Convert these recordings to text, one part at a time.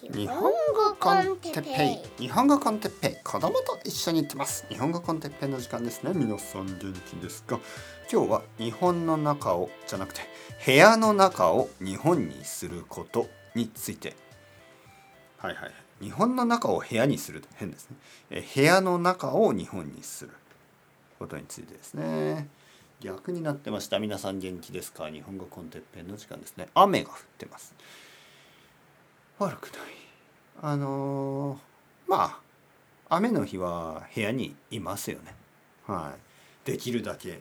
日本語コンテッペイ。日本語コンテッペイ。子供と一緒に行ってます。日本語コンテッペイの時間ですね。皆さん元気ですか？今日は日本の中をじゃなくて部屋の中を日本にすることについて。はいはい日本の中を部屋にする変ですね。え部屋の中を日本にすることについてですね。逆になってました。皆さん元気ですか？日本語コンテッペイの時間ですね。雨が降ってます。悪くない。あの、まあ雨の日は部屋にいますよね。はい。できるだけ。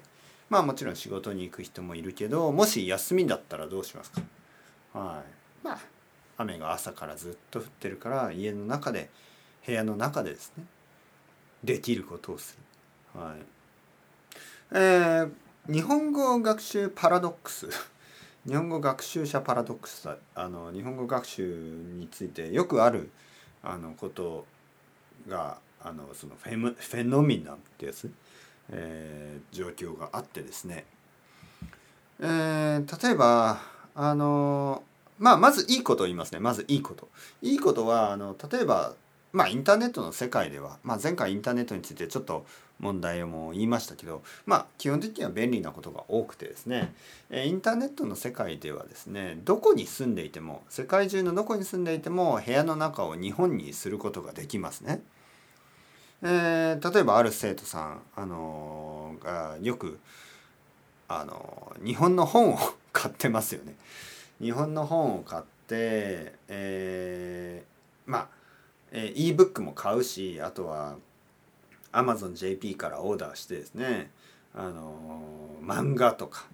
まあもちろん仕事に行く人もいるけどもし休みだったらどうしますか。はい。まあ雨が朝からずっと降ってるから家の中で部屋の中でですねできることをする。はい。えー、日本語学習パラドックス。日本語学習者パラドックスあの日本語学習についてよくあるあのことがあのそのフェムフェノミナってやつ、えー、状況があってですね、えー、例えばあのまあまずいいことを言いますね。まずいいこと。いいことはあの例えばまあインターネットの世界では、まあ、前回インターネットについてちょっと問題も言いましたけどまあ基本的には便利なことが多くてですねインターネットの世界ではですねどこに住んでいても世界中のどこに住んでいても部屋の中を日本にすることができますね。えー、例えばある生徒さん、あのー、がよく、あのー、日本の本を買ってますよね。日本の本を買って、えー、まあ、えー、ebook も買うしあとは AmazonJP からオーダーしてですねあの漫画とか、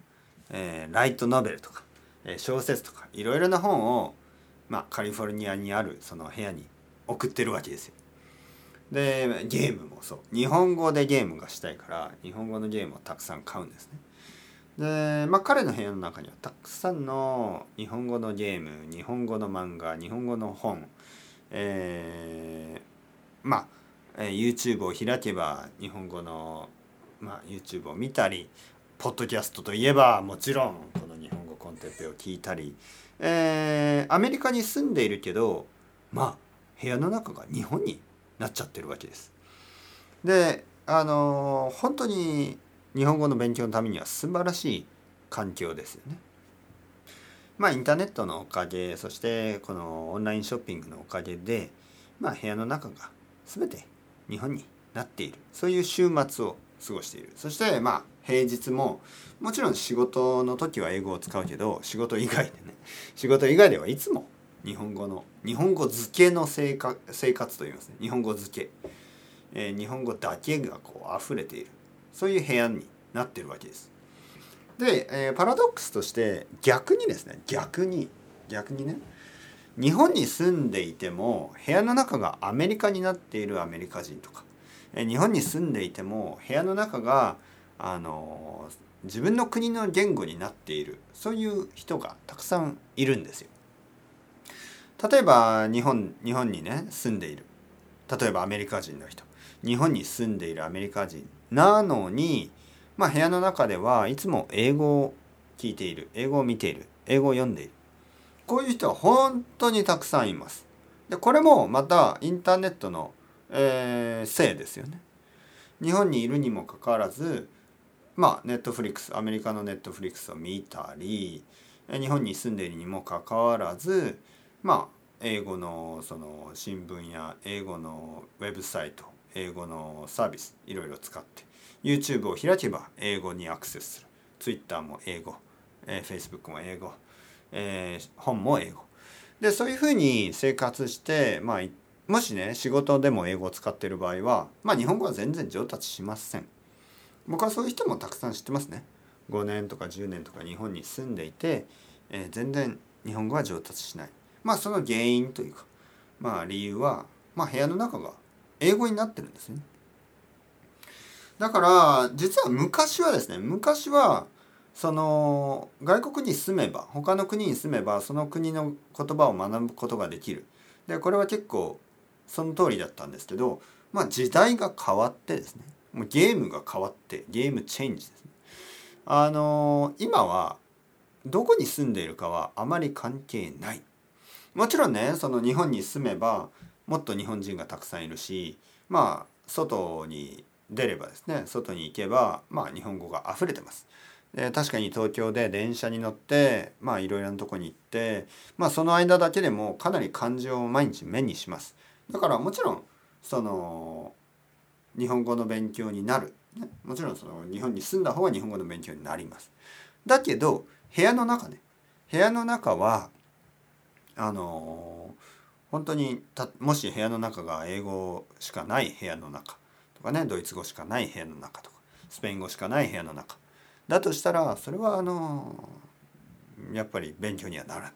えー、ライトノベルとか、えー、小説とかいろいろな本を、まあ、カリフォルニアにあるその部屋に送ってるわけですよ。でゲームもそう日本語でゲームがしたいから日本語のゲームをたくさん買うんですね。でまあ彼の部屋の中にはたくさんの日本語のゲーム日本語の漫画日本語の本えー、まあえ YouTube を開けば日本語の、まあ、YouTube を見たりポッドキャストといえばもちろんこの日本語コンテッペを聞いたり、えー、アメリカに住んでいるけどまあ部屋の中が日本になっちゃってるわけです。であのー、本当に日本語の勉強のためには素晴らしい環境ですよね。まあインターネットのおかげそしてこのオンラインショッピングのおかげでまあ部屋の中が全て日本になっている。そういう週末を過ごしている。そしてまあ平日ももちろん仕事の時は英語を使うけど仕事以外でね仕事以外ではいつも日本語の日本語漬けの生活生活といいますね。日本語漬け、えー、日本語だけがこう溢れている。そういう部屋になってるわけです。で、えー、パラドックスとして逆にですね逆に逆にね日本に住んでいても部屋の中がアメリカになっているアメリカ人とか日本に住んでいても部屋の中があの自分の国の言語になっているそういう人がたくさんいるんですよ。例えば日本日本にね住んでいる例えばアメリカ人の人日本に住んでいるアメリカ人なのに、まあ、部屋の中ではいつも英語を聞いている英語を見ている英語を読んでいるこういう人は本当にたくさんいます。でこれもまたインターネットの、えー、せいですよね。日本にいるにもかかわらずまあ Netflix アメリカの Netflix を見たり日本に住んでいるにもかかわらずまあ英語のその新聞や英語のウェブサイト英語のサービスいろいろ使って YouTube を開けば英語にアクセスする。Twitter も英語、えー、Facebook も英語。えー、本も英語。でそういうふうに生活して、まあ、もしね仕事でも英語を使っている場合は、まあ、日本語は全然上達しません。僕はそういう人もたくさん知ってますね。5年とか10年とか日本に住んでいて、えー、全然日本語は上達しない。まあその原因というかまあ理由は、まあ、部屋の中が英語になってるんですね。だから実は昔はですね昔はその外国に住めば他の国に住めばその国の言葉を学ぶことができる。でこれは結構その通りだったんですけど、まあ、時代が変わってですねもうゲームが変わってゲームチェンジですね。あの今はどこに住んでいるかはあまり関係ない。もちろんねその日本に住めばもっと日本人がたくさんいるしまあ外に出ればですね外に行けばまあ日本語が溢れてます。で確かに東京で電車に乗ってまあいろいろなとこに行ってまあその間だけでもかなり漢字を毎日目にします。だからもちろんその日本語の勉強になる、ね、もちろんその日本に住んだ方が日本語の勉強になります。だけど部屋の中ね部屋の中はあの本当にもし部屋の中が英語しかない部屋の中かねドイツ語しかない部屋の中とかスペイン語しかない部屋の中だとしたらそれはあのやっぱり勉強にはならない。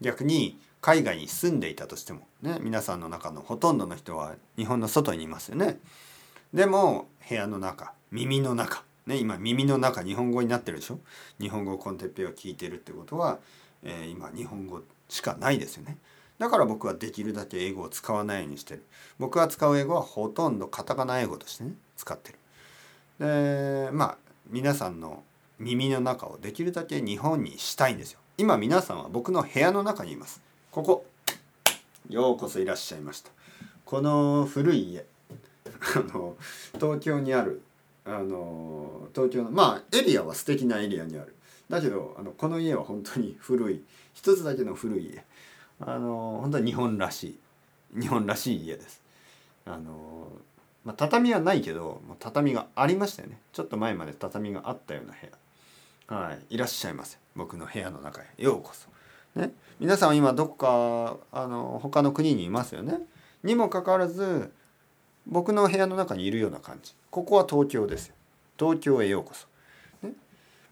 逆に海外に住んでいたとしてもね皆さんの中のほとんどの人は日本の外にいますよね。でも部屋の中耳の中ね今耳の中日本語になってるでしょ？日本語コンテッペイを聞いてるってことは、えー、今日本語しかないですよね。だから僕はできるだけ英語を使わないようにしてる。僕が使う英語はほとんどカタカナ英語としてね使ってる。でまあ皆さんの耳の中をできるだけ日本にしたいんですよ。今皆さんは僕の部屋の中にいます。ここようこそいらっしゃいましたこの古い家あの東京にあるあの東京のまあエリアは素敵なエリアにあるだけどあのこの家は本当に古い一つだけの古い家あの本当に日本らしい日本らしい家です。あの、まあ、畳はないけど畳がありましたよね。ちょっと前まで畳があったような部屋。はい。いらっしゃいませ。僕の部屋の中へ。ようこそ。ね、皆さんは今どこかあの他の国にいますよね。にもかかわらず僕の部屋の中にいるような感じ。ここは東京ですよ。東京へようこそ。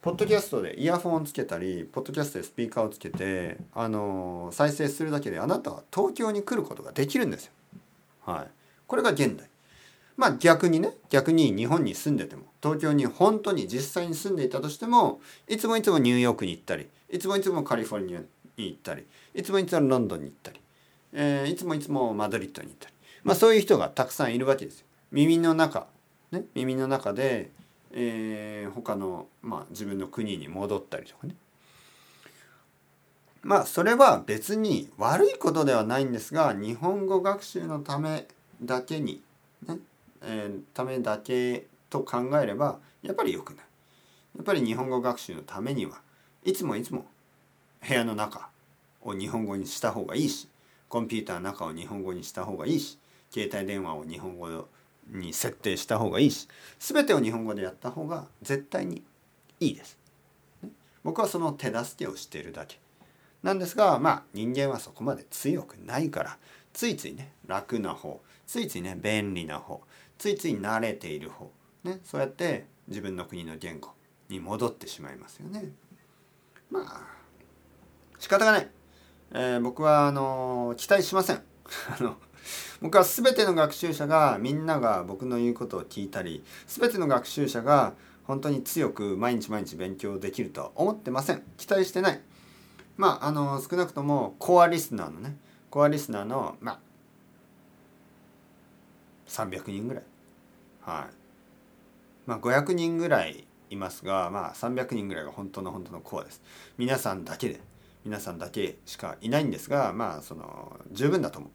ポッドキャストでイヤホンをつけたりポッドキャストでスピーカーをつけてあの再生するだけであなたは東京に来ることができるんですよ。はい、これが現代。まあ逆にね逆に日本に住んでても東京に本当に実際に住んでいたとしてもいつもいつもニューヨークに行ったりいつもいつもカリフォルニアに行ったりいつもいつもロンドンに行ったり、えー、いつもいつもマドリッドに行ったり、まあ、そういう人がたくさんいるわけですよ。耳の中、ね、耳の中で、えー、他の、まあ、自分の国に戻ったりとかね。まあそれは別に悪いことではないんですが日本語学習のためだけにね、えー、ためだけと考えればやっぱり良くない。やっぱり日本語学習のためにはいつもいつも部屋の中を日本語にした方がいいしコンピューターの中を日本語にした方がいいし携帯電話を日本語に設定した方がいいし全てを日本語でやった方が絶対にいいです。僕はその手助けをしているだけなんですがまあ人間はそこまで強くないからついついね楽な方ついついね便利な方ついつい慣れている方ねそうやって自分の国の言語に戻ってしまいますよね。まあ仕方がない、えー、僕はあの期待しません あの僕は全ての学習者がみんなが僕の言うことを聞いたり全ての学習者が本当に強く毎日毎日勉強できるとは思ってません。期待してない。まああの少なくともコアリスナーのねコアリスナーのまあ300人ぐらい。はい。まあ500人ぐらいいますがまあ300人ぐらいが本当の本当のコアです。皆さんだけで皆さんだけしかいないんですがまあその十分だと思う。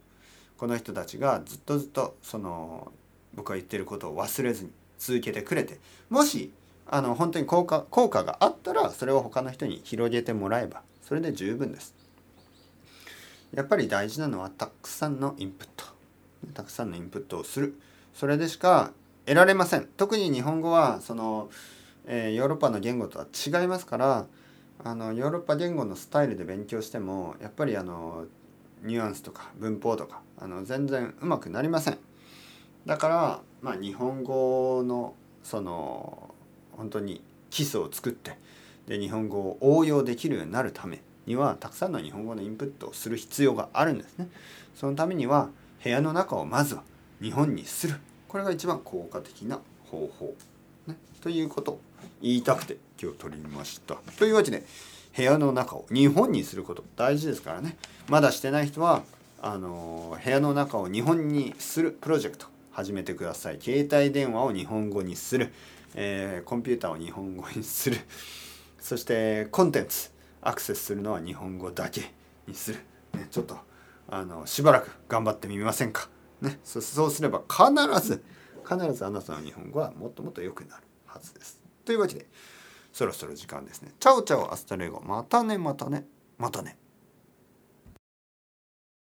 この人たちがずっとずっとその僕が言ってることを忘れずに続けてくれてもしあの本当に効果効果があったらそれを他の人に広げてもらえばそれで十分です。やっぱり大事なのはたくさんのインプット。たくさんのインプットをする。それでしか得られません。特に日本語はその、えー、ヨーロッパの言語とは違いますからあのヨーロッパ言語のスタイルで勉強してもやっぱりあのニュアンスとか文法とかあの全然うまくなりません。だからまあ日本語のその本当に基礎を作ってで日本語を応用できるようになるためにはたくさんの日本語のインプットをする必要があるんですね。そのためには部屋の中をまずは日本にする。これが一番効果的な方法、ね、ということ。を言いたくて今日取りました。というわけで部屋の中を日本にすること大事ですからね。まだしてない人はあの部屋の中を日本にするプロジェクト始めてください。携帯電話を日本語にする、えー、コンピューターを日本語にする。そしてコンテンツアクセスするのは日本語だけにする、ね、ちょっとあのしばらく頑張ってみませんか、ね、そうすれば必ず必ずあなたの日本語はもっともっと良くなるはずです。というわけでそろそろ時間ですね。 chao chao hasta luego。またね、またね、またね。